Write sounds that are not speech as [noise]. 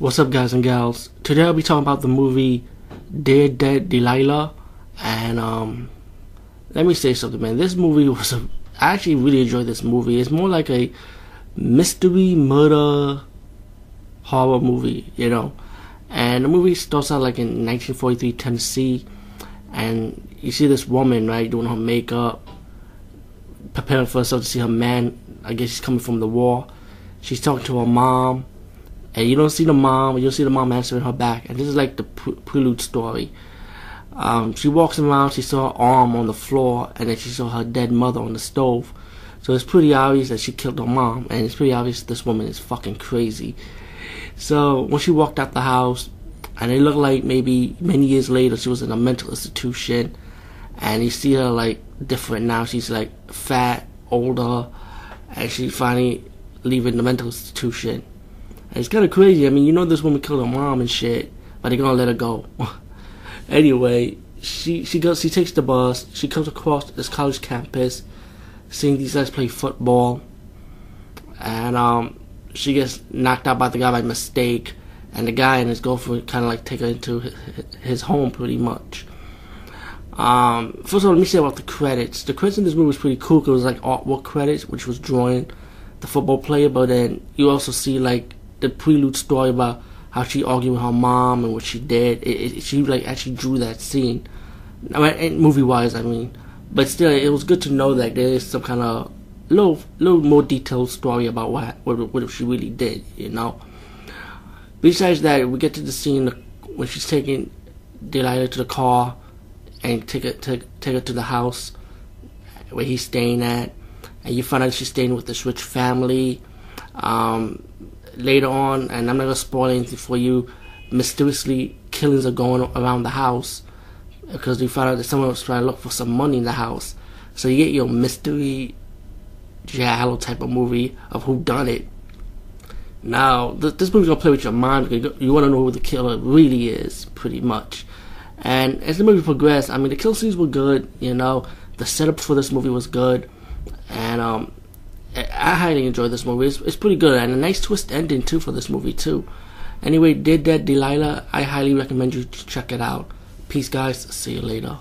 What's up, guys and gals? Today I'll be talking about the movie Dear Dead Delilah, and um, let me say something, man. This movie was a. I actually really enjoyed this movie. It's more like a mystery murder horror movie, you know. And the movie starts out like in 1943 Tennessee, and you see this woman right doing her makeup, preparing for herself to see her man. I guess she's coming from the war. She's talking to her mom and you don't see the mom. You don't see the mom answering her back. And this is like the prelude story. Um, she walks around. She saw her arm on the floor, and then she saw her dead mother on the stove. So it's pretty obvious that she killed her mom, and it's pretty obvious this woman is fucking crazy. So when she walked out the house, and it looked like maybe many years later she was in a mental institution, and you see her like different now. She's like fat, older, and she's finally leaving the mental institution it's kind of crazy. I mean, you know this woman killed her mom and shit, but they're gonna let her go. [laughs] anyway, she she goes. She takes the bus. She comes across this college campus, seeing these guys play football, and um, she gets knocked out by the guy by mistake, and the guy and his girlfriend kind of like take her into his home pretty much. Um, first of all, let me say about the credits. The credits in this movie was pretty cool. Cause it was like artwork credits, which was drawing the football player, but then you also see like the prelude story about how she argued with her mom and what she did. It, it, she like actually drew that scene. I mean, movie wise, I mean, but still, it was good to know that there is some kind of little, little more detailed story about what what, what she really did. You know. Besides that, we get to the scene when she's taking Delilah to the car and take her take, take her to the house where he's staying at, and you find out she's staying with this rich family. Um, later on, and I'm not gonna spoil anything for you. Mysteriously, killings are going around the house because we found out that someone was trying to look for some money in the house. So you get your mystery giallo type of movie of who done it. Now, th- this movie's gonna play with your mind because you want to know who the killer really is, pretty much. And as the movie progressed, I mean, the kill scenes were good. You know, the setup for this movie was good, and um, I highly enjoyed this movie. It's, it's pretty good and a nice twist ending too for this movie too. Anyway, Dear Dead Delilah, I highly recommend you to check it out. Peace, guys. See you later.